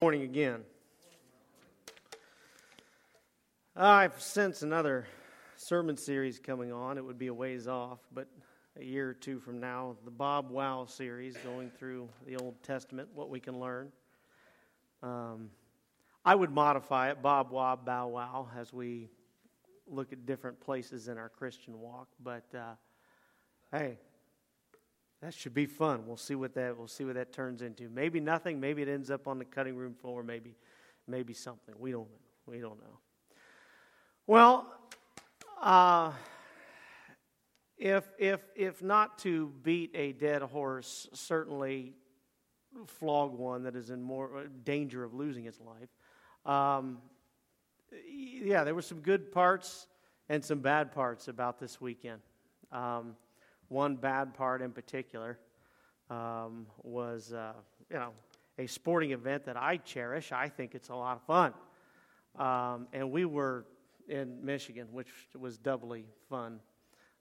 morning again. I've sensed another sermon series coming on. It would be a ways off, but a year or two from now, the Bob Wow series going through the Old Testament, what we can learn. Um, I would modify it Bob Wow Bow Wow as we look at different places in our Christian walk. But uh, hey, that should be fun. We'll see what that we'll see what that turns into. Maybe nothing. Maybe it ends up on the cutting room floor. Maybe, maybe something. We don't know. We don't know. Well, uh, if if if not to beat a dead horse, certainly flog one that is in more uh, danger of losing its life. Um, yeah, there were some good parts and some bad parts about this weekend. Um, one bad part in particular um, was, uh, you know, a sporting event that I cherish. I think it's a lot of fun. Um, and we were in Michigan, which was doubly fun,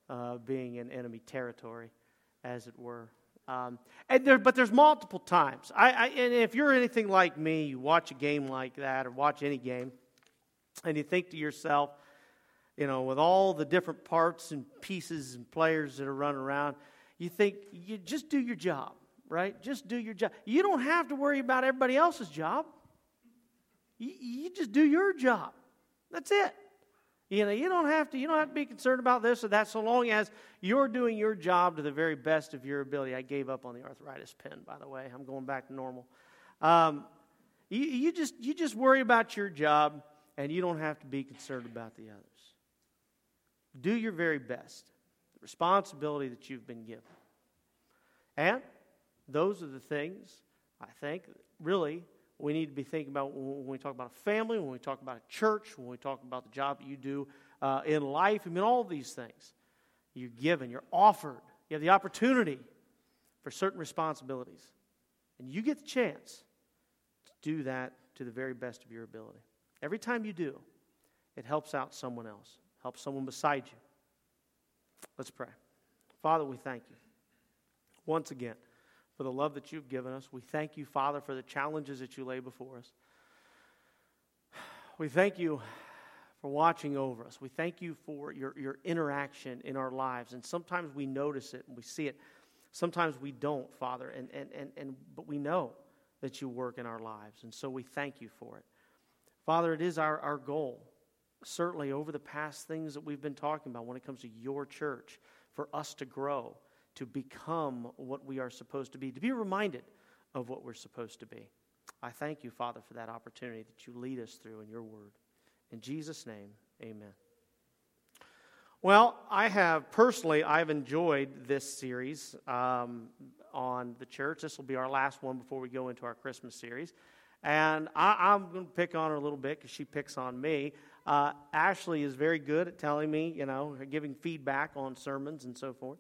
uh, being in enemy territory, as it were. Um, and there, but there's multiple times. I, I, and if you're anything like me, you watch a game like that or watch any game, and you think to yourself, you know, with all the different parts and pieces and players that are running around, you think you just do your job, right? Just do your job. You don't have to worry about everybody else's job. You, you just do your job. That's it. You know, you don't have to you don't have to be concerned about this or that so long as you're doing your job to the very best of your ability. I gave up on the arthritis pen, by the way. I'm going back to normal. Um, you, you just you just worry about your job and you don't have to be concerned about the others. Do your very best, the responsibility that you've been given. And those are the things I think really we need to be thinking about when we talk about a family, when we talk about a church, when we talk about the job that you do uh, in life. I mean, all of these things. You're given, you're offered, you have the opportunity for certain responsibilities. And you get the chance to do that to the very best of your ability. Every time you do, it helps out someone else help someone beside you. Let's pray. Father, we thank you once again for the love that you've given us. We thank you, Father, for the challenges that you lay before us. We thank you for watching over us. We thank you for your, your interaction in our lives. And sometimes we notice it and we see it. Sometimes we don't, Father. And, and, and, and, but we know that you work in our lives. And so we thank you for it. Father, it is our, our goal certainly over the past things that we've been talking about when it comes to your church, for us to grow, to become what we are supposed to be, to be reminded of what we're supposed to be. I thank you, Father, for that opportunity that you lead us through in your word. In Jesus' name, amen. Well, I have personally, I've enjoyed this series um, on the church. This will be our last one before we go into our Christmas series. And I, am going to pick on her a little bit because she picks on me. Uh, Ashley is very good at telling me, you know, giving feedback on sermons and so forth.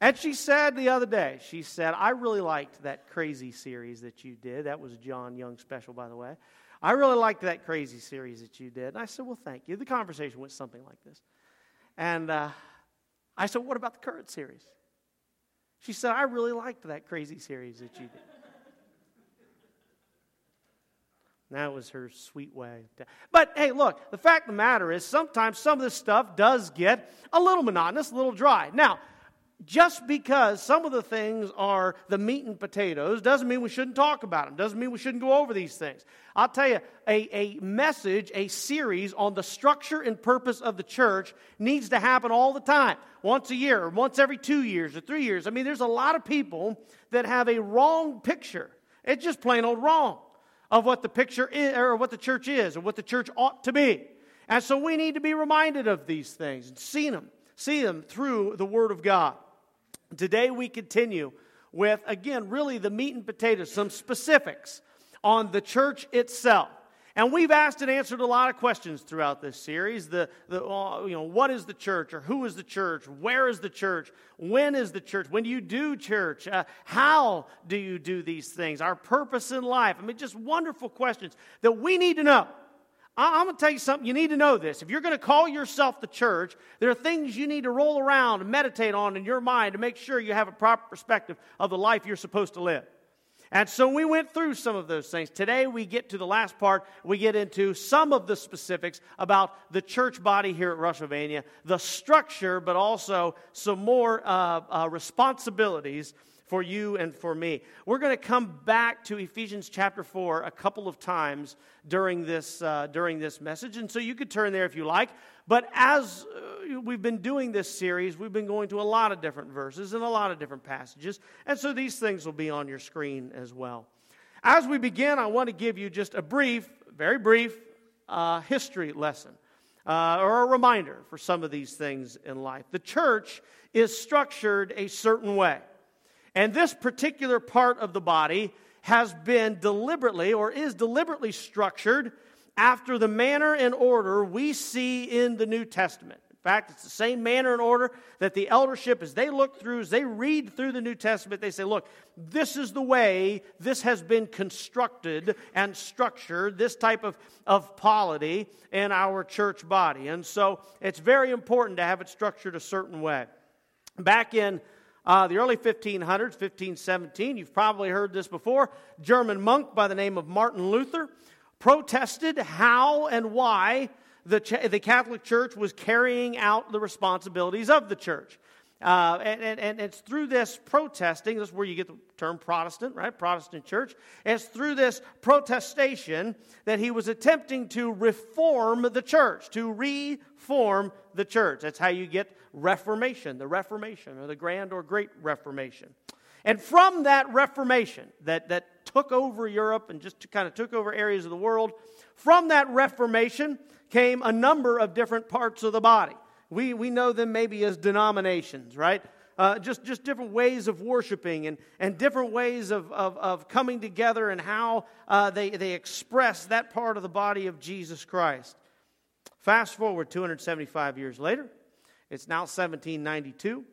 And she said the other day, she said, I really liked that crazy series that you did. That was John Young special, by the way. I really liked that crazy series that you did. And I said, Well, thank you. The conversation went something like this. And uh, I said, What about the current series? She said, I really liked that crazy series that you did. That was her sweet way. But hey, look, the fact of the matter is sometimes some of this stuff does get a little monotonous, a little dry. Now, just because some of the things are the meat and potatoes doesn't mean we shouldn't talk about them, doesn't mean we shouldn't go over these things. I'll tell you, a, a message, a series on the structure and purpose of the church needs to happen all the time, once a year, or once every two years, or three years. I mean, there's a lot of people that have a wrong picture. It's just plain old wrong of what the picture is, or what the church is, or what the church ought to be. And so we need to be reminded of these things and see them, see them through the Word of God. Today we continue with, again, really the meat and potatoes, some specifics on the church itself. And we've asked and answered a lot of questions throughout this series. The, the, uh, you know, what is the church or who is the church? Where is the church? When is the church? When do you do church? Uh, how do you do these things? Our purpose in life. I mean, just wonderful questions that we need to know. I'm going to tell you something. You need to know this. If you're going to call yourself the church, there are things you need to roll around and meditate on in your mind to make sure you have a proper perspective of the life you're supposed to live. And so we went through some of those things. Today we get to the last part. We get into some of the specifics about the church body here at Russellvania, the structure, but also some more uh, uh, responsibilities for you and for me. We're going to come back to Ephesians chapter 4 a couple of times during this, uh, during this message. And so you could turn there if you like. But as uh, we've been doing this series, we've been going to a lot of different verses and a lot of different passages. And so these things will be on your screen as well. As we begin, I want to give you just a brief, very brief uh, history lesson. Uh, or a reminder for some of these things in life. The church is structured a certain way. And this particular part of the body has been deliberately or is deliberately structured after the manner and order we see in the New Testament. In fact, it's the same manner and order that the eldership, as they look through, as they read through the New Testament, they say, look, this is the way this has been constructed and structured, this type of, of polity in our church body. And so it's very important to have it structured a certain way. Back in uh, the early 1500s, 1517, you've probably heard this before. German monk by the name of Martin Luther protested how and why the, the Catholic Church was carrying out the responsibilities of the church. Uh, and, and, and, it's through this protesting, this is where you get the term Protestant, right? Protestant church. It's through this protestation that he was attempting to reform the church, to reform the church. That's how you get Reformation, the Reformation, or the Grand or Great Reformation. And from that Reformation that, that took over Europe and just kind of took over areas of the world, from that Reformation came a number of different parts of the body. We, we know them maybe as denominations, right? Uh, just, just different ways of worshiping and, and different ways of, of, of coming together and how uh, they, they express that part of the body of Jesus Christ. Fast forward 275 years later, it's now 1792,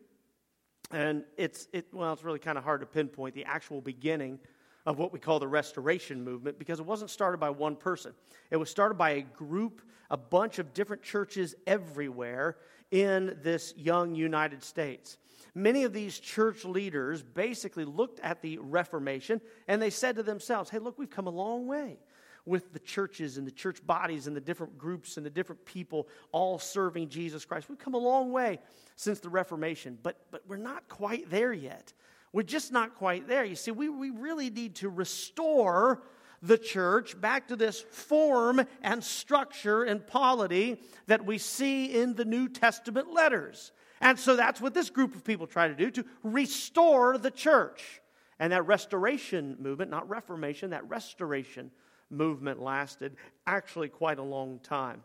and it's, it, well, it's really kind of hard to pinpoint the actual beginning of what we call the Restoration Movement because it wasn't started by one person. It was started by a group, a bunch of different churches everywhere in this young United States. Many of these church leaders basically looked at the Reformation and they said to themselves, hey, look, we've come a long way with the churches and the church bodies and the different groups and the different people all serving Jesus Christ. We've come a long way since the Reformation, but, but we're not quite there yet. We're just not quite there. You see, we, we really need to restore the church back to this form and structure and polity that we see in the New Testament letters. And so that's what this group of people try to do to restore the church. And that restoration movement, not reformation, that restoration movement lasted actually quite a long time.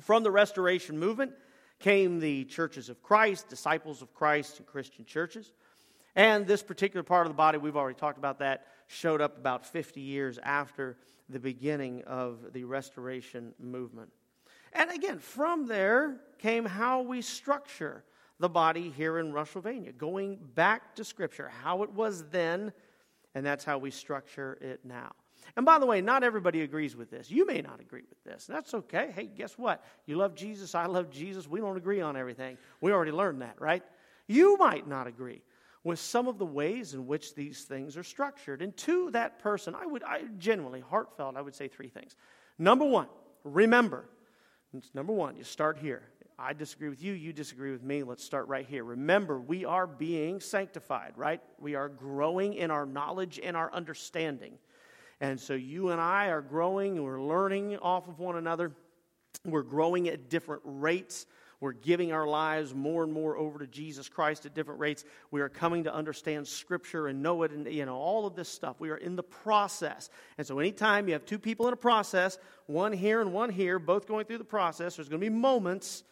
From the restoration movement came the churches of Christ, disciples of Christ, and Christian churches. And this particular part of the body, we've already talked about that, showed up about 50 years after the beginning of the restoration movement. And again, from there came how we structure the body here in Russellvania, going back to Scripture, how it was then, and that's how we structure it now. And by the way, not everybody agrees with this. You may not agree with this. And That's okay. Hey, guess what? You love Jesus. I love Jesus. We don't agree on everything. We already learned that, right? You might not agree with some of the ways in which these things are structured. And to that person, I would, I genuinely, heartfelt, I would say three things. Number one, remember. Number one, you start here. I disagree with you, you disagree with me. Let's start right here. Remember, we are being sanctified, right? We are growing in our knowledge and our understanding. And so you and I are growing, and we're learning off of one another. We're growing at different rates. We're giving our lives more and more over to Jesus Christ at different rates. We are coming to understand Scripture and know it, and you know all of this stuff. We are in the process, and so anytime you have two people in a process, one here and one here, both going through the process, there's going to be moments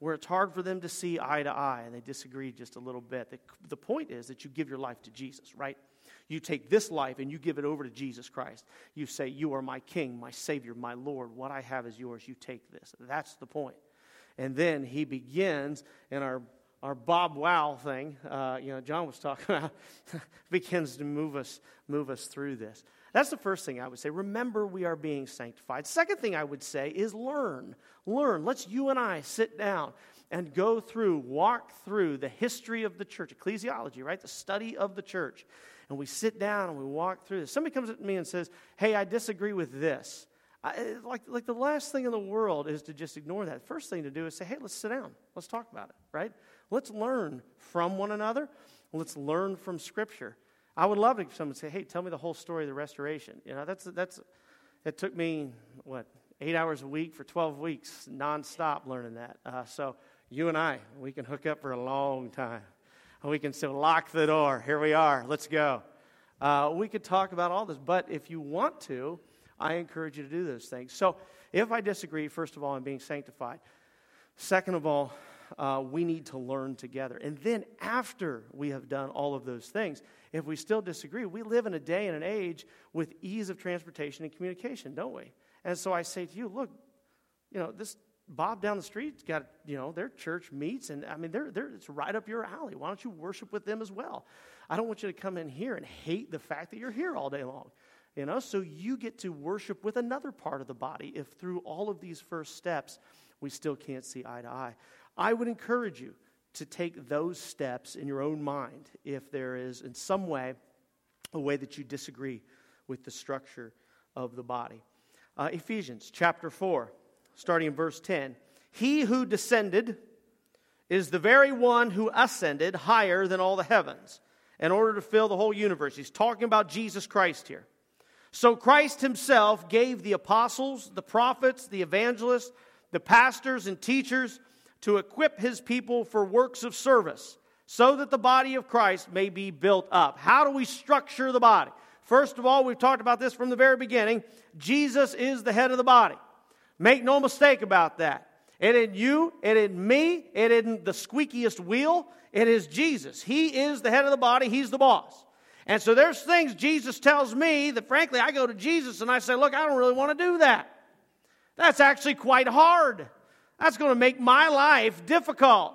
where it's hard for them to see eye to eye, and they disagree just a little bit. The, the point is that you give your life to Jesus, right? You take this life and you give it over to Jesus Christ. You say, You are my King, my Savior, my Lord. What I have is yours. You take this. That's the point. And then he begins in our our Bob Wow thing, uh, you know, John was talking about, begins to move us, move us through this. That's the first thing I would say. Remember, we are being sanctified. Second thing I would say is learn. Learn. Let's you and I sit down and go through, walk through the history of the church, ecclesiology, right? The study of the church and we sit down and we walk through this. Somebody comes up to me and says, Hey, I disagree with this. I, like, like the last thing in the world is to just ignore that. First thing to do is say, Hey, let's sit down. Let's talk about it, right? Let's learn from one another. Let's learn from Scripture. I would love if someone say, Hey, tell me the whole story of the restoration. You know, that's, that's, it took me, what, eight hours a week for 12 weeks, nonstop learning that. Uh, so you and I, we can hook up for a long time. We can say, lock the door. Here we are. Let's go. Uh, we could talk about all this, but if you want to, I encourage you to do those things. So, if I disagree, first of all, I'm being sanctified. Second of all, uh, we need to learn together. And then, after we have done all of those things, if we still disagree, we live in a day and an age with ease of transportation and communication, don't we? And so I say to you, look, you know, this Bob down the street's got, you know, their church meets, and I mean, they're, they're, it's right up your alley. Why don't you worship with them as well? I don't want you to come in here and hate the fact that you're here all day long. You know, so you get to worship with another part of the body if through all of these first steps we still can't see eye to eye. I would encourage you to take those steps in your own mind if there is, in some way, a way that you disagree with the structure of the body. Uh, Ephesians chapter 4, starting in verse 10. He who descended is the very one who ascended higher than all the heavens in order to fill the whole universe. He's talking about Jesus Christ here. So Christ himself gave the apostles, the prophets, the evangelists, the pastors, and teachers to equip his people for works of service so that the body of Christ may be built up. How do we structure the body? First of all, we've talked about this from the very beginning. Jesus is the head of the body. Make no mistake about that. It isn't you, it isn't me, it isn't the squeakiest wheel. It is Jesus. He is the head of the body, He's the boss. And so there's things Jesus tells me that, frankly, I go to Jesus and I say, Look, I don't really want to do that. That's actually quite hard. That's going to make my life difficult.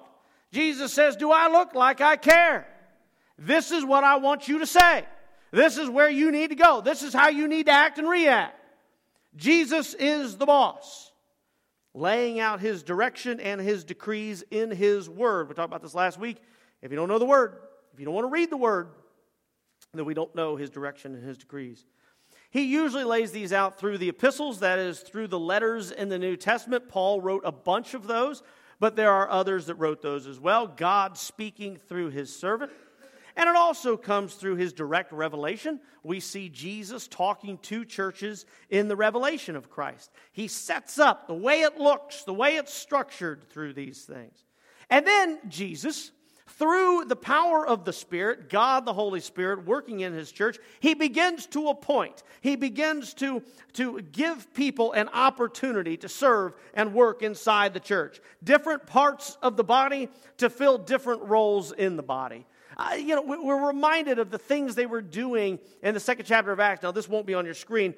Jesus says, Do I look like I care? This is what I want you to say. This is where you need to go. This is how you need to act and react. Jesus is the boss, laying out his direction and his decrees in his word. We talked about this last week. If you don't know the word, if you don't want to read the word, then we don't know his direction and his decrees. He usually lays these out through the epistles, that is, through the letters in the New Testament. Paul wrote a bunch of those, but there are others that wrote those as well. God speaking through his servant. And it also comes through his direct revelation. We see Jesus talking to churches in the revelation of Christ. He sets up the way it looks, the way it's structured through these things. And then Jesus, through the power of the Spirit, God the Holy Spirit working in his church, he begins to appoint, he begins to, to give people an opportunity to serve and work inside the church. Different parts of the body to fill different roles in the body. Uh, you know, we're reminded of the things they were doing in the second chapter of Acts. Now, this won't be on your screen,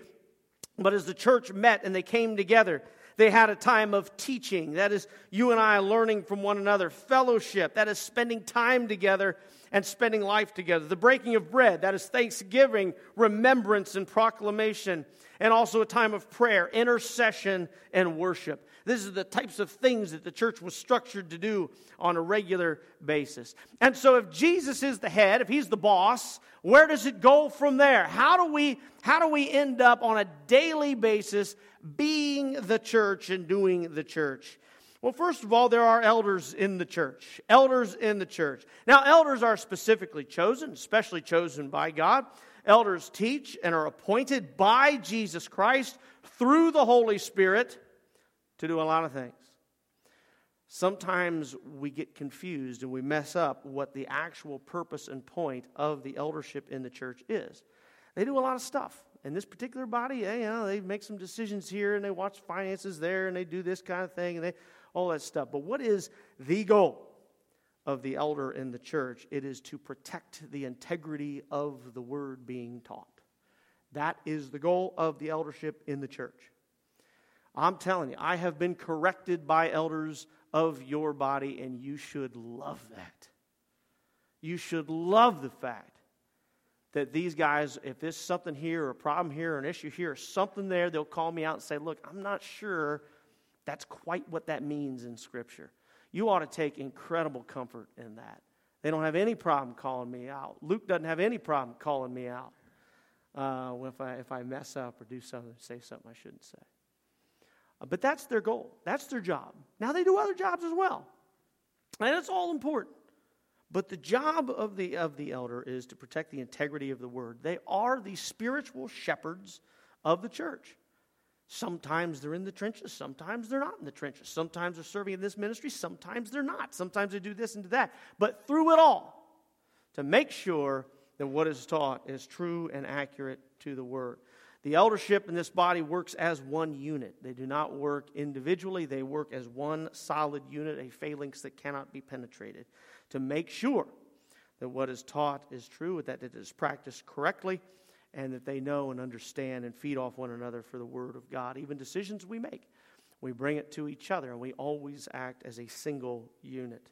but as the church met and they came together, they had a time of teaching. That is, you and I learning from one another. Fellowship. That is, spending time together and spending life together. The breaking of bread. That is, thanksgiving, remembrance, and proclamation. And also a time of prayer, intercession, and worship. This is the types of things that the church was structured to do on a regular basis. And so if Jesus is the head, if he's the boss, where does it go from there? How do we how do we end up on a daily basis being the church and doing the church? Well, first of all, there are elders in the church. Elders in the church. Now, elders are specifically chosen, especially chosen by God. Elders teach and are appointed by Jesus Christ through the Holy Spirit to do a lot of things. Sometimes we get confused and we mess up what the actual purpose and point of the eldership in the church is. They do a lot of stuff. In this particular body, you know, they make some decisions here and they watch finances there and they do this kind of thing and they all that stuff. But what is the goal of the elder in the church? It is to protect the integrity of the word being taught. That is the goal of the eldership in the church. I'm telling you, I have been corrected by elders of your body, and you should love that. You should love the fact that these guys, if there's something here, or a problem here, or an issue here, or something there, they'll call me out and say, Look, I'm not sure that's quite what that means in Scripture. You ought to take incredible comfort in that. They don't have any problem calling me out. Luke doesn't have any problem calling me out uh, if, I, if I mess up or do something, say something I shouldn't say. But that's their goal, that's their job. Now, they do other jobs as well, and it's all important. But the job of the, of the elder is to protect the integrity of the word. They are the spiritual shepherds of the church. Sometimes they're in the trenches, sometimes they're not in the trenches. Sometimes they're serving in this ministry, sometimes they're not. Sometimes they do this and do that. But through it all, to make sure that what is taught is true and accurate to the word. The eldership in this body works as one unit. They do not work individually, they work as one solid unit, a phalanx that cannot be penetrated. To make sure that what is taught is true, that it is practiced correctly, and that they know and understand and feed off one another for the Word of God. Even decisions we make, we bring it to each other, and we always act as a single unit,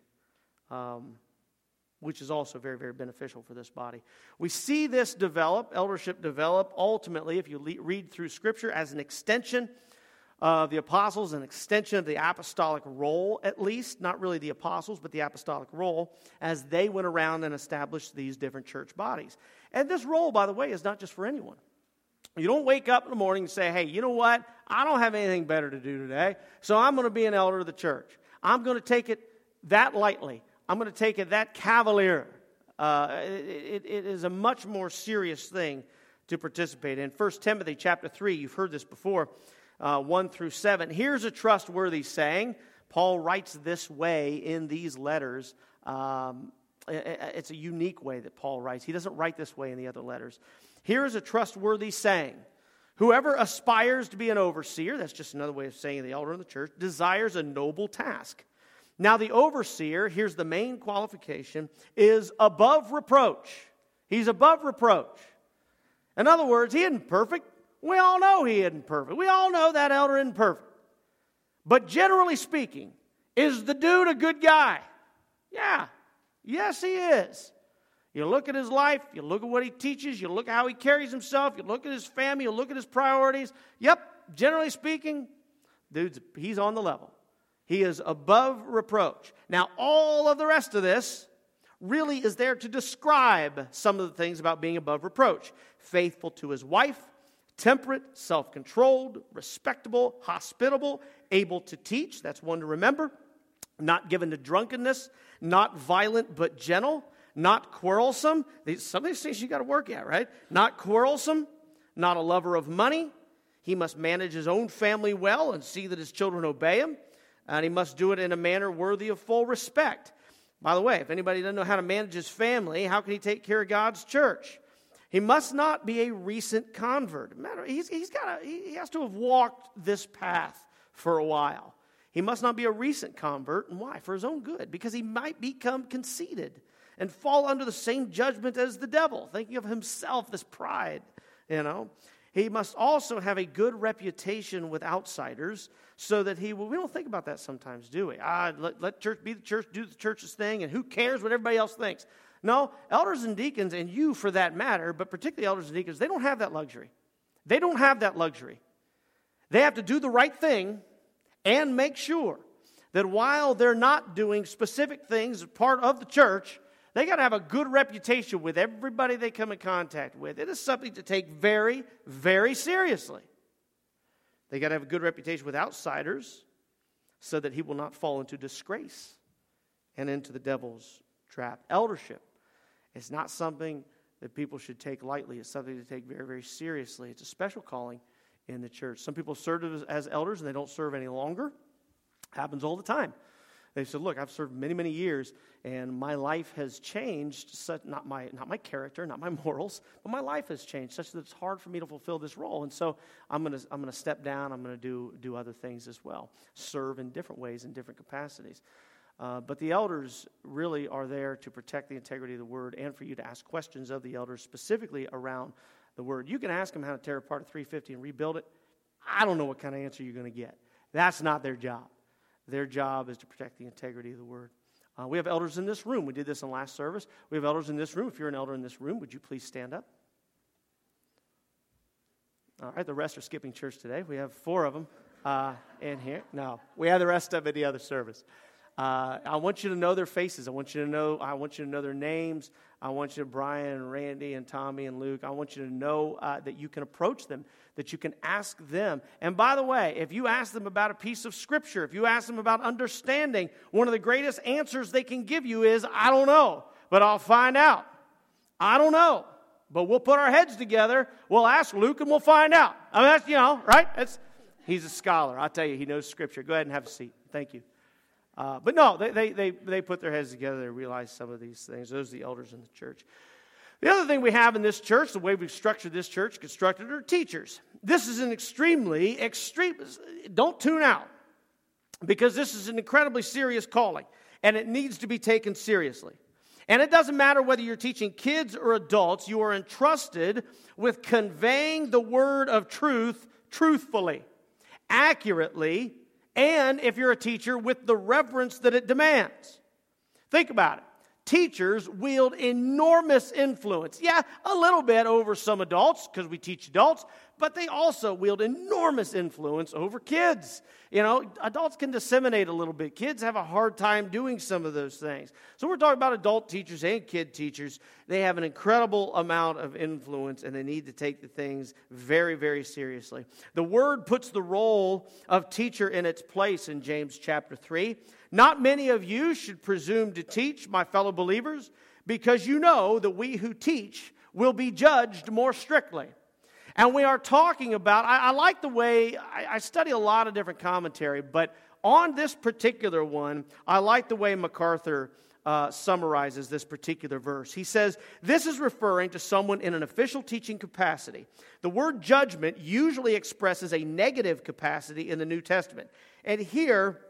um, which is also very, very beneficial for this body. We see this develop, eldership develop, ultimately, if you le- read through Scripture, as an extension of the apostles, an extension of the apostolic role, at least, not really the apostles, but the apostolic role, as they went around and established these different church bodies. And this role, by the way, is not just for anyone. You don't wake up in the morning and say, hey, you know what? I don't have anything better to do today, so I'm going to be an elder of the church. I'm going to take it that lightly. I'm going to take it that cavalier. Uh, it, it is a much more serious thing to participate in. 1 Timothy chapter 3, you've heard this before, uh, 1 through 7. Here's a trustworthy saying. Paul writes this way in these letters. Um, it's a unique way that Paul writes. He doesn't write this way in the other letters. Here is a trustworthy saying Whoever aspires to be an overseer, that's just another way of saying the elder in the church, desires a noble task. Now, the overseer, here's the main qualification, is above reproach. He's above reproach. In other words, he isn't perfect. We all know he isn't perfect. We all know that elder isn't perfect. But generally speaking, is the dude a good guy? Yeah, Yes, he is. You look at his life, you look at what he teaches, you look at how he carries himself, you look at his family, you look at his priorities. Yep, generally speaking, dude's he's on the level. He is above reproach. Now, all of the rest of this really is there to describe some of the things about being above reproach. Faithful to his wife, temperate, self controlled, respectable, hospitable, able to teach. That's one to remember not given to drunkenness, not violent but gentle, not quarrelsome. Some of these things you got to work at, right? Not quarrelsome, not a lover of money. He must manage his own family well and see that his children obey him. And he must do it in a manner worthy of full respect. By the way, if anybody doesn't know how to manage his family, how can he take care of God's church? He must not be a recent convert. Matter, he's, he's got he has to have walked this path for a while. He must not be a recent convert. And why? For his own good, because he might become conceited and fall under the same judgment as the devil, thinking of himself, this pride, you know. He must also have a good reputation with outsiders so that he will. We don't think about that sometimes, do we? Ah, let, let church be the church, do the church's thing, and who cares what everybody else thinks? No, elders and deacons, and you for that matter, but particularly elders and deacons, they don't have that luxury. They don't have that luxury. They have to do the right thing and make sure that while they're not doing specific things as part of the church, they got to have a good reputation with everybody they come in contact with. It is something to take very, very seriously. They got to have a good reputation with outsiders so that he will not fall into disgrace and into the devil's trap. Eldership is not something that people should take lightly, it's something to take very, very seriously. It's a special calling in the church. Some people serve as, as elders and they don't serve any longer. Happens all the time. They said, "Look, I've served many, many years, and my life has changed. Such, not my, not my character, not my morals, but my life has changed such that it's hard for me to fulfill this role. And so I'm going to, I'm to step down. I'm going to do, do other things as well, serve in different ways in different capacities. Uh, but the elders really are there to protect the integrity of the word and for you to ask questions of the elders specifically around the word. You can ask them how to tear apart a 350 and rebuild it. I don't know what kind of answer you're going to get. That's not their job. Their job is to protect the integrity of the word. Uh, we have elders in this room. We did this in last service. We have elders in this room. If you're an elder in this room, would you please stand up? All right, the rest are skipping church today. We have four of them uh, in here. No, we have the rest of it the other service. Uh, I want you to know their faces. I want you to know. I want you to know their names. I want you to Brian and Randy and Tommy and Luke. I want you to know uh, that you can approach them, that you can ask them. And by the way, if you ask them about a piece of scripture, if you ask them about understanding, one of the greatest answers they can give you is, "I don't know, but I'll find out." I don't know, but we'll put our heads together. We'll ask Luke and we'll find out. I mean, that's you know, right? That's he's a scholar. I tell you, he knows scripture. Go ahead and have a seat. Thank you. Uh, but no, they, they, they, they put their heads together. They realize some of these things. Those are the elders in the church. The other thing we have in this church, the way we've structured this church, constructed are teachers. This is an extremely, extreme, don't tune out because this is an incredibly serious calling and it needs to be taken seriously. And it doesn't matter whether you're teaching kids or adults, you are entrusted with conveying the word of truth truthfully, accurately, and if you're a teacher, with the reverence that it demands. Think about it. Teachers wield enormous influence. Yeah, a little bit over some adults because we teach adults, but they also wield enormous influence over kids. You know, adults can disseminate a little bit. Kids have a hard time doing some of those things. So we're talking about adult teachers and kid teachers. They have an incredible amount of influence and they need to take the things very, very seriously. The word puts the role of teacher in its place in James chapter 3. Not many of you should presume to teach, my fellow believers, because you know that we who teach will be judged more strictly. And we are talking about, I, I like the way, I, I, study a lot of different commentary, but on this particular one, I like the way MacArthur uh, summarizes this particular verse. He says, This is referring to someone in an official teaching capacity. The word judgment usually expresses a negative capacity in the New Testament. And here,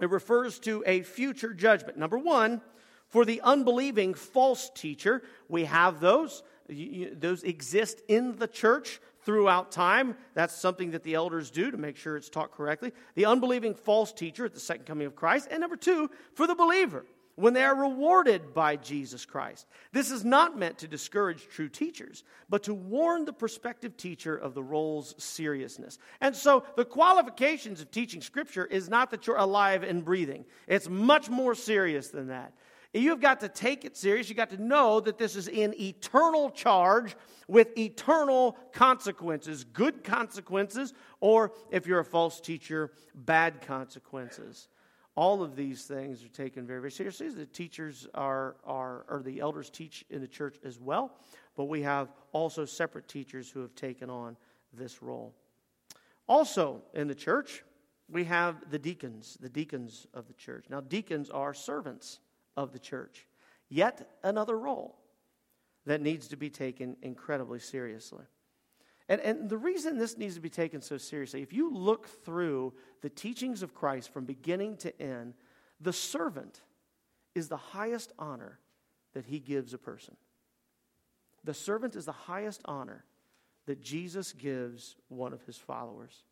it refers to a future judgment. Number one, for the unbelieving false teacher, we have those those exist in the church throughout time. That's something that the elders do to make sure it's taught correctly. The unbelieving false teacher at the second coming of Christ. And number two, for the believer, when they are rewarded by Jesus Christ. This is not meant to discourage true teachers, but to warn the prospective teacher of the role's seriousness. And so the qualifications of teaching Scripture is not that you're alive and breathing, it's much more serious than that. You've got to take it serious. You've got to know that this is an eternal charge with eternal consequences good consequences, or if you're a false teacher, bad consequences. All of these things are taken very, very seriously. The teachers are, are, or the elders teach in the church as well, but we have also separate teachers who have taken on this role. Also in the church, we have the deacons, the deacons of the church. Now, deacons are servants of the church. Yet another role that needs to be taken incredibly seriously. And, and the reason this needs to be taken so seriously, if you look through the teachings of Christ from beginning to end, the servant is the highest honor that he gives a person. The servant is the highest honor that Jesus gives one of his followers.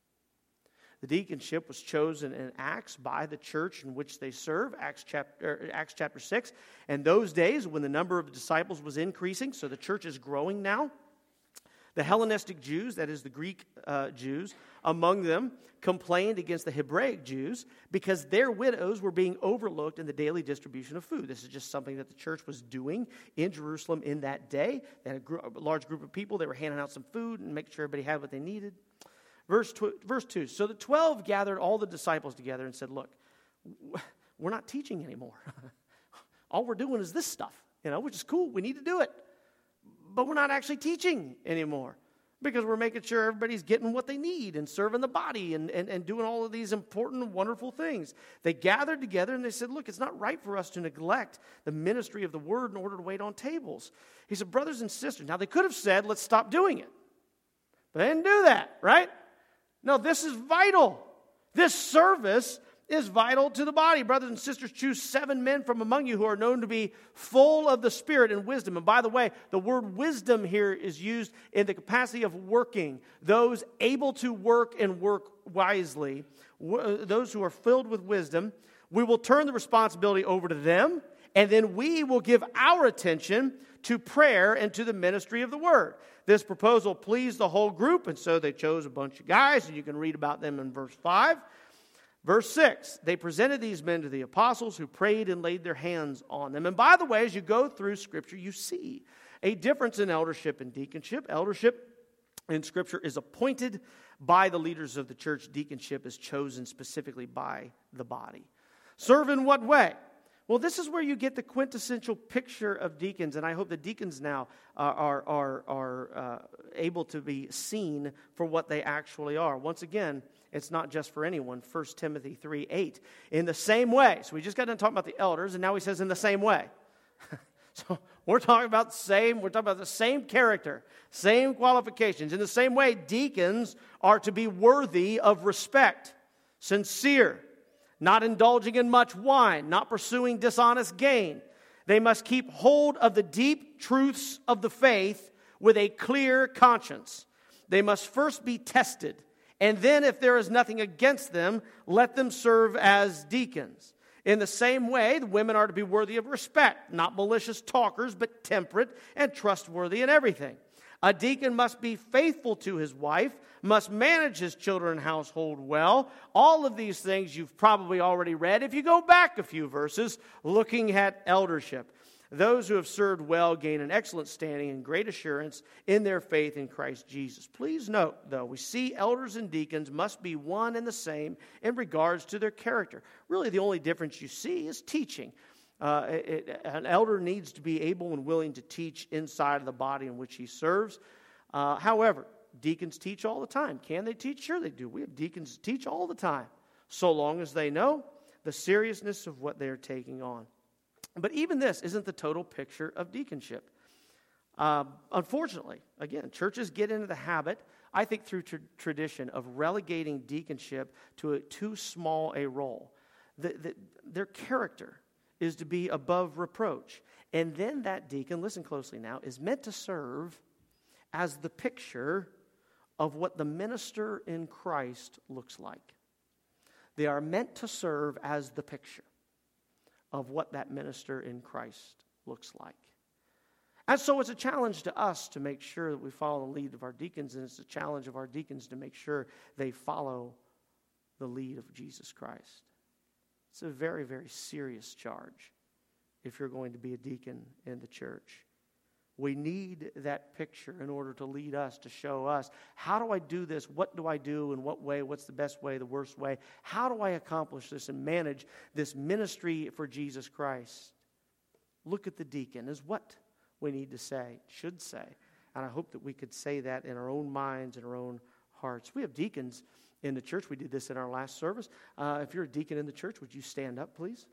The deaconship was chosen in Acts by the church in which they serve, Acts chapter, Acts chapter 6. And those days, when the number of disciples was increasing, so the church is growing now, the Hellenistic Jews, that is the Greek uh, Jews, among them complained against the Hebraic Jews because their widows were being overlooked in the daily distribution of food. This is just something that the church was doing in Jerusalem in that day. They had a, gr- a large group of people. They were handing out some food and making sure everybody had what they needed. Verse, tw- verse 2 So the 12 gathered all the disciples together and said, Look, we're not teaching anymore. all we're doing is this stuff, you know, which is cool. We need to do it. But we're not actually teaching anymore because we're making sure everybody's getting what they need and serving the body and, and, and doing all of these important, wonderful things. They gathered together and they said, Look, it's not right for us to neglect the ministry of the word in order to wait on tables. He said, Brothers and sisters, now they could have said, Let's stop doing it. But they didn't do that, right? No, this is vital. This service is vital to the body. Brothers and sisters, choose seven men from among you who are known to be full of the Spirit and wisdom. And by the way, the word wisdom here is used in the capacity of working. Those able to work and work wisely, those who are filled with wisdom, we will turn the responsibility over to them, and then we will give our attention to prayer and to the ministry of the word. This proposal pleased the whole group, and so they chose a bunch of guys, and you can read about them in verse 5. Verse 6 They presented these men to the apostles who prayed and laid their hands on them. And by the way, as you go through Scripture, you see a difference in eldership and deaconship. Eldership in Scripture is appointed by the leaders of the church, deaconship is chosen specifically by the body. Serve in what way? Well, this is where you get the quintessential picture of deacons, and I hope the deacons now are, are, are uh, able to be seen for what they actually are. Once again, it's not just for anyone. 1 Timothy 3 8. In the same way, so we just got done talking about the elders, and now he says, in the same way. so we're talking about the same, we're talking about the same character, same qualifications. In the same way, deacons are to be worthy of respect, sincere, not indulging in much wine, not pursuing dishonest gain. They must keep hold of the deep truths of the faith with a clear conscience. They must first be tested, and then, if there is nothing against them, let them serve as deacons. In the same way, the women are to be worthy of respect, not malicious talkers, but temperate and trustworthy in everything. A deacon must be faithful to his wife, must manage his children and household well. All of these things you've probably already read if you go back a few verses looking at eldership. Those who have served well gain an excellent standing and great assurance in their faith in Christ Jesus. Please note, though, we see elders and deacons must be one and the same in regards to their character. Really, the only difference you see is teaching. Uh, it, an elder needs to be able and willing to teach inside of the body in which he serves. Uh, however, deacons teach all the time. Can they teach? Sure, they do. We have deacons teach all the time, so long as they know the seriousness of what they're taking on. But even this isn't the total picture of deaconship. Uh, unfortunately, again, churches get into the habit, I think through tra- tradition, of relegating deaconship to a, too small a role. The, the, their character is to be above reproach. And then that deacon, listen closely now, is meant to serve as the picture of what the minister in Christ looks like. They are meant to serve as the picture of what that minister in Christ looks like. And so it's a challenge to us to make sure that we follow the lead of our deacons, and it's a challenge of our deacons to make sure they follow the lead of Jesus Christ. It's a very, very serious charge if you're going to be a deacon in the church. We need that picture in order to lead us, to show us how do I do this? What do I do? In what way? What's the best way, the worst way? How do I accomplish this and manage this ministry for Jesus Christ? Look at the deacon, is what we need to say, should say. And I hope that we could say that in our own minds and our own hearts. We have deacons in the church. We did this in our last service. Uh, if you're a deacon in the church, would you stand up, please?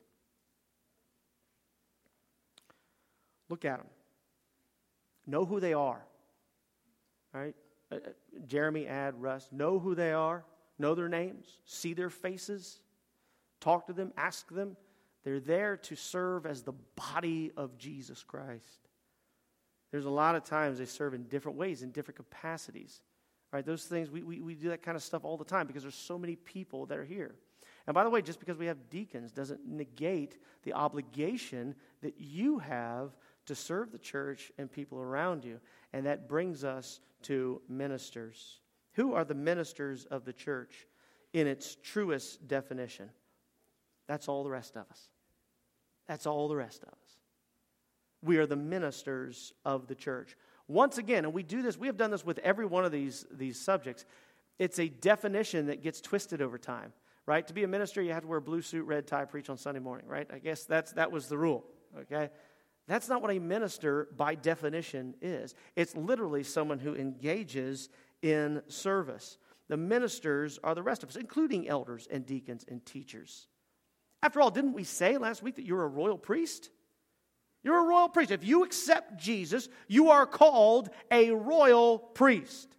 Look at them. Know who they are. All right? Uh, uh, Jeremy, Ad, Russ, know who they are, know their names, see their faces, talk to them, ask them. They're there to serve as the body of Jesus Christ. There's a lot of times they serve in different ways, in different capacities. Right? Those things, we, we, we do that kind of stuff all the time because there's so many people that are here. And by the way, just because we have deacons doesn't negate the obligation that you have to serve the church and people around you. And that brings us to ministers. Who are the ministers of the church in its truest definition? That's all the rest of us. That's all the rest of us. We are the ministers of the church. Once again, and we do this, we have done this with every one of these, these subjects. It's a definition that gets twisted over time, right? To be a minister, you have to wear a blue suit, red tie, preach on Sunday morning, right? I guess that's, that was the rule, okay? That's not what a minister, by definition, is. It's literally someone who engages in service. The ministers are the rest of us, including elders and deacons and teachers. After all, didn't we say last week that you're a royal priest? You're a royal priest. If you accept Jesus, you are called a royal priest.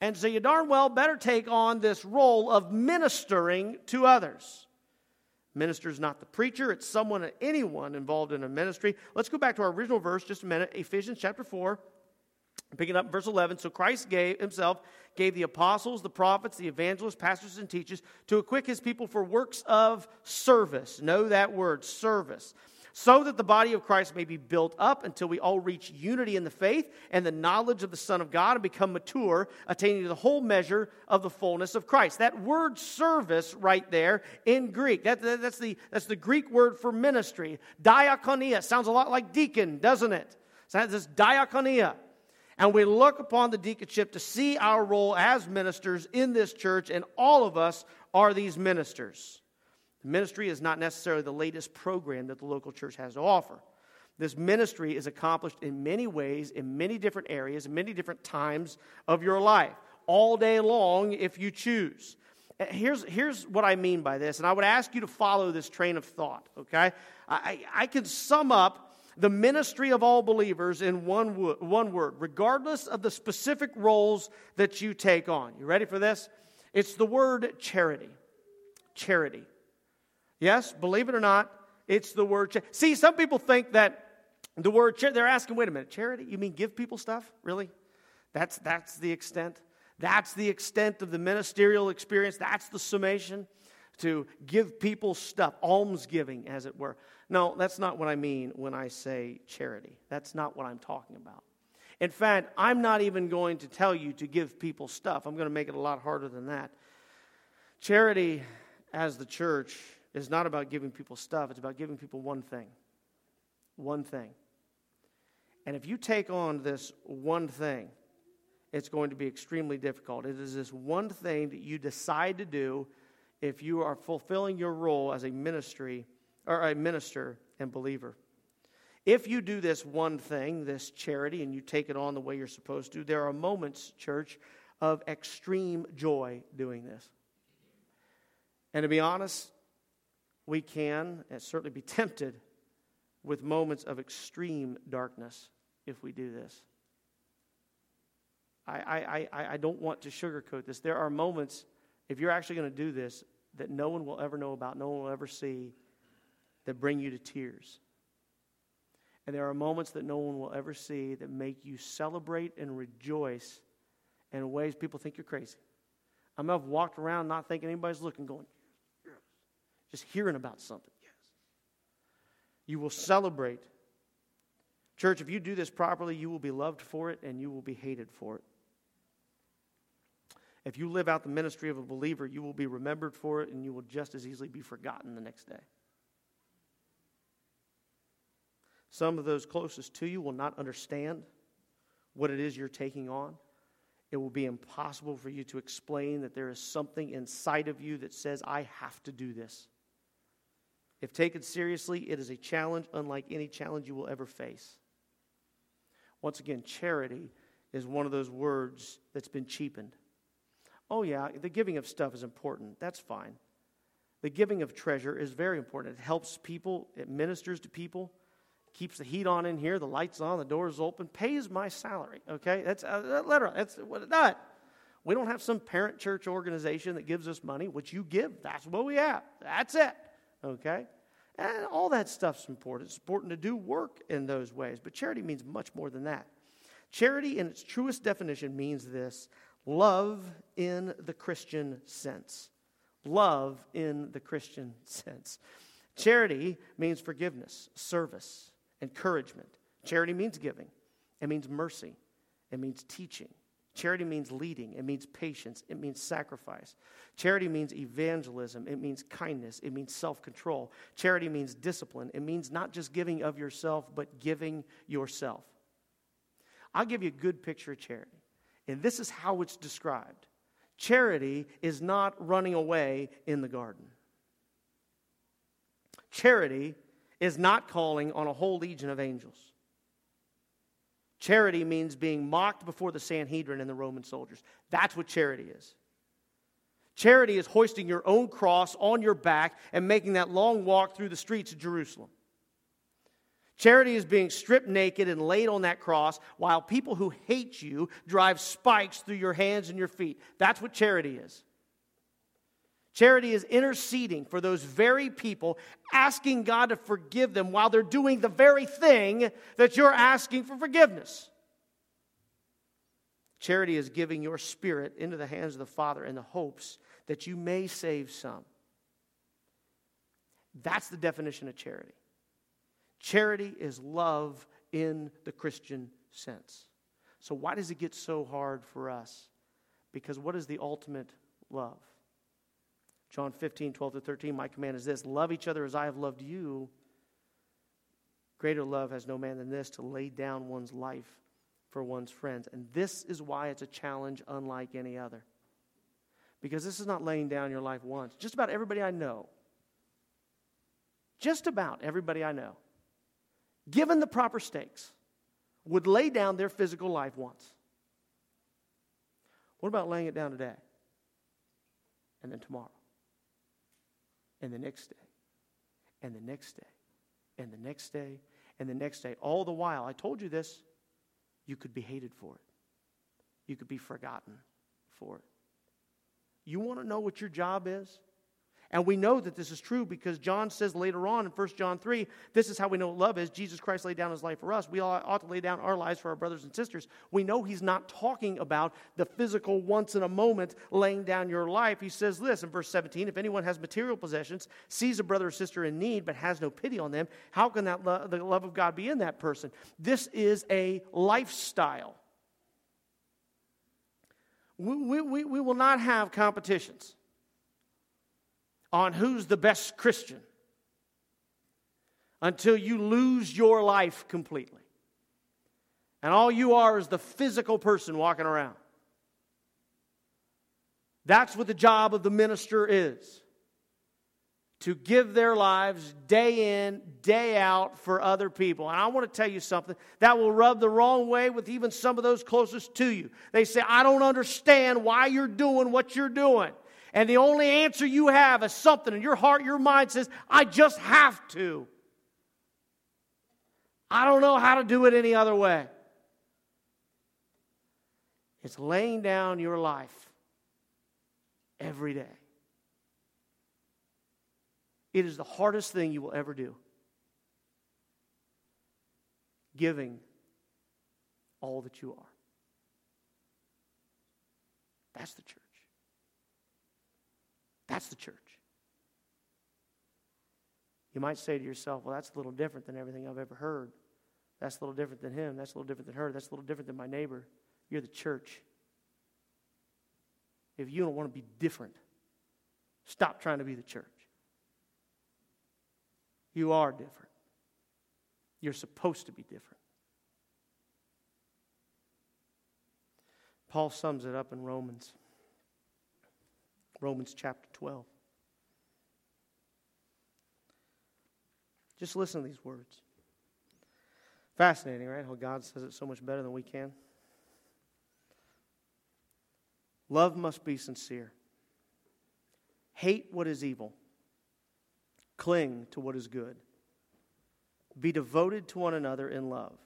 And so you darn well better take on this role of ministering to others. Minister is not the preacher, it's someone, anyone involved in a ministry. Let's go back to our original verse just a minute, Ephesians chapter 4. Picking up verse 11. So Christ gave himself, gave the apostles, the prophets, the evangelists, pastors, and teachers to equip his people for works of service. Know that word, service so that the body of Christ may be built up until we all reach unity in the faith and the knowledge of the Son of God and become mature, attaining to the whole measure of the fullness of Christ. That word service right there in Greek, that, that, that's, the, that's the Greek word for ministry. Diakonia sounds a lot like deacon, doesn't it? So this diakonia. And we look upon the deaconship to see our role as ministers in this church, and all of us are these ministers. The ministry is not necessarily the latest program that the local church has to offer. This ministry is accomplished in many ways, in many different areas, in many different times of your life, all day long if you choose. Here's, here's what I mean by this, and I would ask you to follow this train of thought, okay? I, I can sum up the ministry of all believers in one, wo- one word, regardless of the specific roles that you take on. You ready for this? It's the word charity. Charity. Yes, believe it or not, it's the word. charity. See, some people think that the word charity, they're asking, wait a minute, charity? You mean give people stuff? Really? That's, that's the extent? That's the extent of the ministerial experience. That's the summation to give people stuff, almsgiving, as it were. No, that's not what I mean when I say charity. That's not what I'm talking about. In fact, I'm not even going to tell you to give people stuff. I'm going to make it a lot harder than that. Charity, as the church, is not about giving people stuff, it's about giving people one thing. One thing. And if you take on this one thing, it's going to be extremely difficult. It is this one thing that you decide to do if you are fulfilling your role as a ministry or a minister and believer. If you do this one thing, this charity, and you take it on the way you're supposed to, there are moments, church, of extreme joy doing this. And to be honest, we can and certainly be tempted with moments of extreme darkness if we do this. I, I, I, I don't want to sugarcoat this. There are moments, if you're actually going to do this, that no one will ever know about, no one will ever see, that bring you to tears. And there are moments that no one will ever see that make you celebrate and rejoice in ways people think you're crazy. I may have walked around not thinking anybody's looking, going, just hearing about something. Yes. You will celebrate. Church, if you do this properly, you will be loved for it and you will be hated for it. If you live out the ministry of a believer, you will be remembered for it and you will just as easily be forgotten the next day. Some of those closest to you will not understand what it is you're taking on. It will be impossible for you to explain that there is something inside of you that says, I have to do this. If taken seriously, it is a challenge unlike any challenge you will ever face. Once again, charity is one of those words that's been cheapened. Oh, yeah, the giving of stuff is important. That's fine. The giving of treasure is very important. It helps people, it ministers to people, keeps the heat on in here, the lights on, the doors open, pays my salary. Okay? That's uh, literally, that's what it does. We don't have some parent church organization that gives us money. What you give, that's what we have. That's it. Okay? And all that stuff's important. It's important to do work in those ways. But charity means much more than that. Charity, in its truest definition, means this love in the Christian sense. Love in the Christian sense. Charity means forgiveness, service, encouragement. Charity means giving, it means mercy, it means teaching, Charity means leading, it means patience, it means sacrifice. Charity means evangelism, it means kindness, it means self control. Charity means discipline, it means not just giving of yourself, but giving yourself. I'll give you a good picture of charity, and this is how it's described charity is not running away in the garden, charity is not calling on a whole legion of angels. Charity means being mocked before the Sanhedrin and the Roman soldiers. That's what charity is. Charity is hoisting your own cross on your back and making that long walk through the streets of Jerusalem. Charity is being stripped naked and laid on that cross while people who hate you drive spikes through your hands and your feet. That's what charity is. Charity is interceding for those very people, asking God to forgive them while they're doing the very thing that you're asking for forgiveness. Charity is giving your spirit into the hands of the Father in the hopes that you may save some. That's the definition of charity. Charity is love in the Christian sense. So, why does it get so hard for us? Because what is the ultimate love? John 15, 12 to 13, my command is this love each other as I have loved you. Greater love has no man than this to lay down one's life for one's friends. And this is why it's a challenge unlike any other. Because this is not laying down your life once. Just about everybody I know, just about everybody I know, given the proper stakes, would lay down their physical life once. What about laying it down today? And then tomorrow? And the next day? And the next day? And the next day? And the next day? All the while, I told you this, you could be hated for it. You could be forgotten for it. You want to know what your job is? And we know that this is true because John says later on in 1 John 3, this is how we know love is. Jesus Christ laid down his life for us. We ought to lay down our lives for our brothers and sisters. We know he's not talking about the physical once in a moment laying down your life. He says this in verse 17 If anyone has material possessions, sees a brother or sister in need, but has no pity on them, how can that lo- the love of God be in that person? This is a lifestyle. We, we, we will not have competitions on who's the best Christian until you lose your life completely. And all you are is the physical person walking around. That's what the job of the minister is to give their lives day in, day out for other people. And I want to tell you something that will rub the wrong way with even some of those closest to you. They say, I don't understand why you're doing what you're doing. And the only answer you have is something in your heart, your mind says, I just have to. I don't know how to do it any other way. It's laying down your life every day. It is the hardest thing you will ever do. Giving all that you are. That's the church. That's the church. You might say to yourself, well, that's a little different than everything I've ever heard. That's a little different than him. That's a little different than her. That's a little different than my neighbor. You're the church. If you don't want to be different, stop trying to be the church. You are different. You're supposed to be different. Paul sums it up in Romans. Romans chapter 12. Just listen to these words. Fascinating, right? How God says it so much better than we can. Love must be sincere. Hate what is evil. Cling to what is good. Be devoted to one another in love.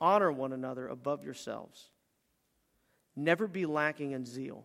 Honor one another above yourselves. Never be lacking in zeal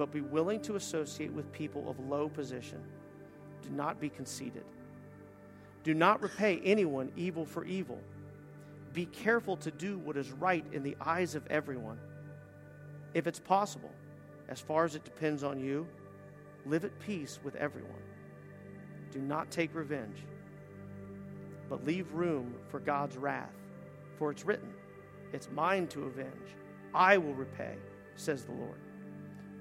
but be willing to associate with people of low position. Do not be conceited. Do not repay anyone evil for evil. Be careful to do what is right in the eyes of everyone. If it's possible, as far as it depends on you, live at peace with everyone. Do not take revenge, but leave room for God's wrath. For it's written, It's mine to avenge. I will repay, says the Lord.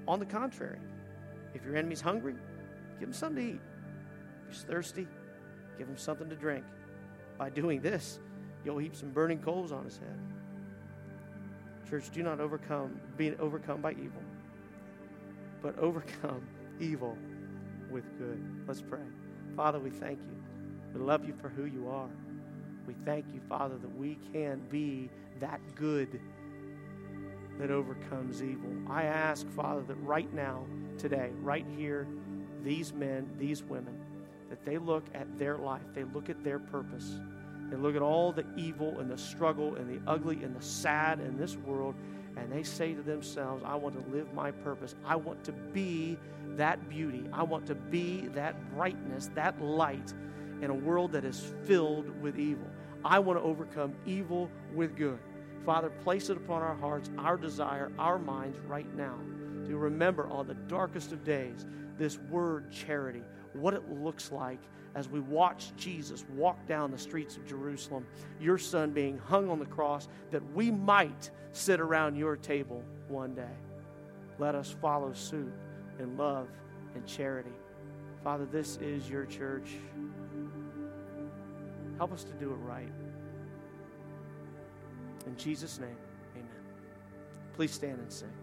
On the contrary, if your enemy's hungry, give him something to eat. If he's thirsty, give him something to drink. By doing this, you'll heap some burning coals on his head. Church, do not overcome, being overcome by evil, but overcome evil with good. Let's pray. Father, we thank you. We love you for who you are. We thank you, Father, that we can be that good that overcomes evil. I ask, Father, that right now, today, right here, these men, these women, that they look at their life, they look at their purpose, they look at all the evil and the struggle and the ugly and the sad in this world, and they say to themselves, I want to live my purpose. I want to be that beauty. I want to be that brightness, that light in a world that is filled with evil. I want to overcome evil with good. Father, place it upon our hearts, our desire, our minds right now to remember on the darkest of days this word charity, what it looks like as we watch Jesus walk down the streets of Jerusalem, your son being hung on the cross, that we might sit around your table one day. Let us follow suit in love and charity. Father, this is your church. Help us to do it right. In Jesus' name, amen. Please stand and sing.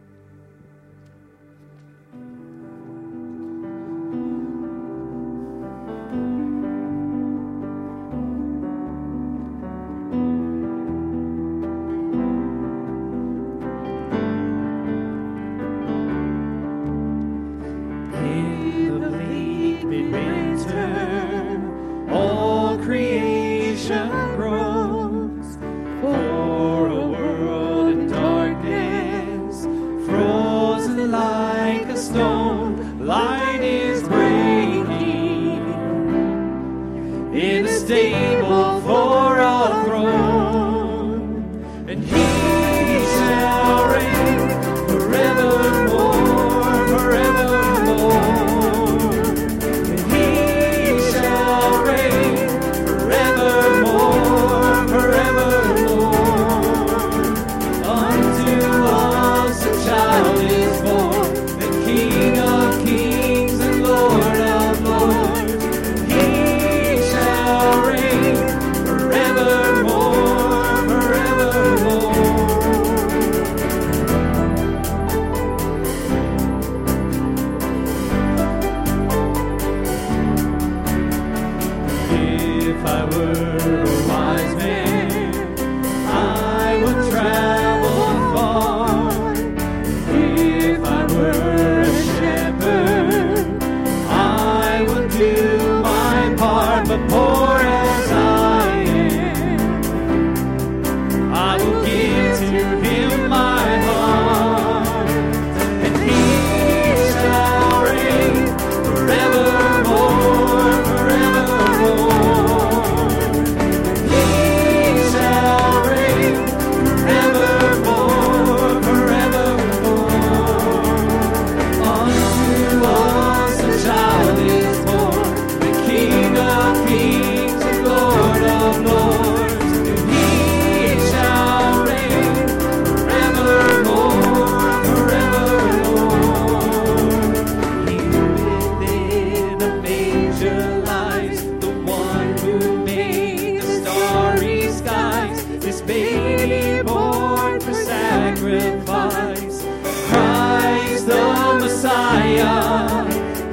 this baby born for sacrifice, Christ the Messiah,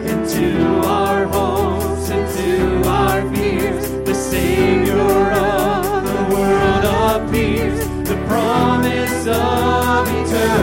into our hopes, into our fears, the Savior of the world appears, the promise of eternity.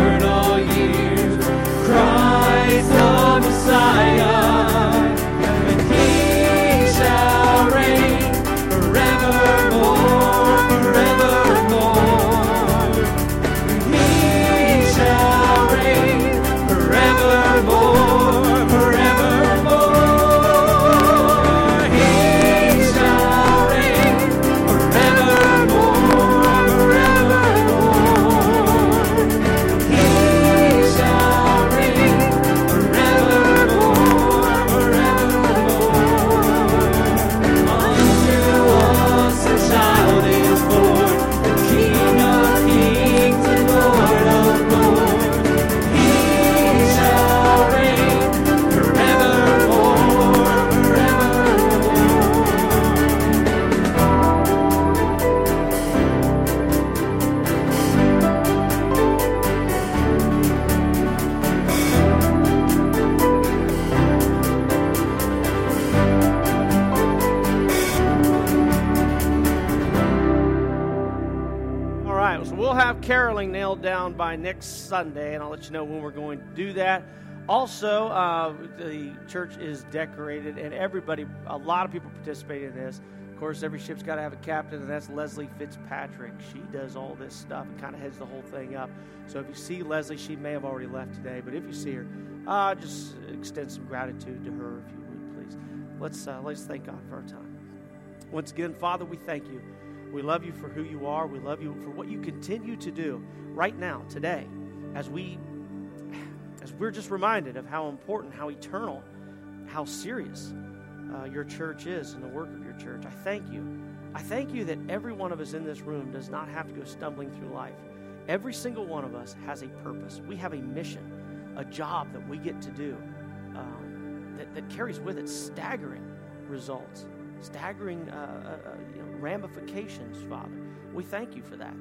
Sunday, and I'll let you know when we're going to do that. Also, uh, the church is decorated, and everybody, a lot of people participate in this. Of course, every ship's got to have a captain, and that's Leslie Fitzpatrick. She does all this stuff and kind of heads the whole thing up. So if you see Leslie, she may have already left today, but if you see her, uh, just extend some gratitude to her, if you would, please. Let's uh, let's thank God for our time. Once again, Father, we thank you. We love you for who you are. We love you for what you continue to do right now, today, as we as we're just reminded of how important, how eternal, how serious uh, your church is and the work of your church. I thank you. I thank you that every one of us in this room does not have to go stumbling through life. Every single one of us has a purpose. We have a mission, a job that we get to do um, that, that carries with it staggering results, staggering uh, uh, uh, you know, ramifications, Father. We thank you for that.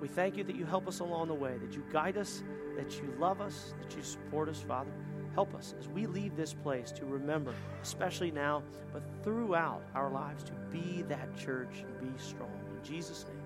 We thank you that you help us along the way, that you guide us, that you love us, that you support us, Father. Help us as we leave this place to remember, especially now, but throughout our lives, to be that church and be strong. In Jesus' name.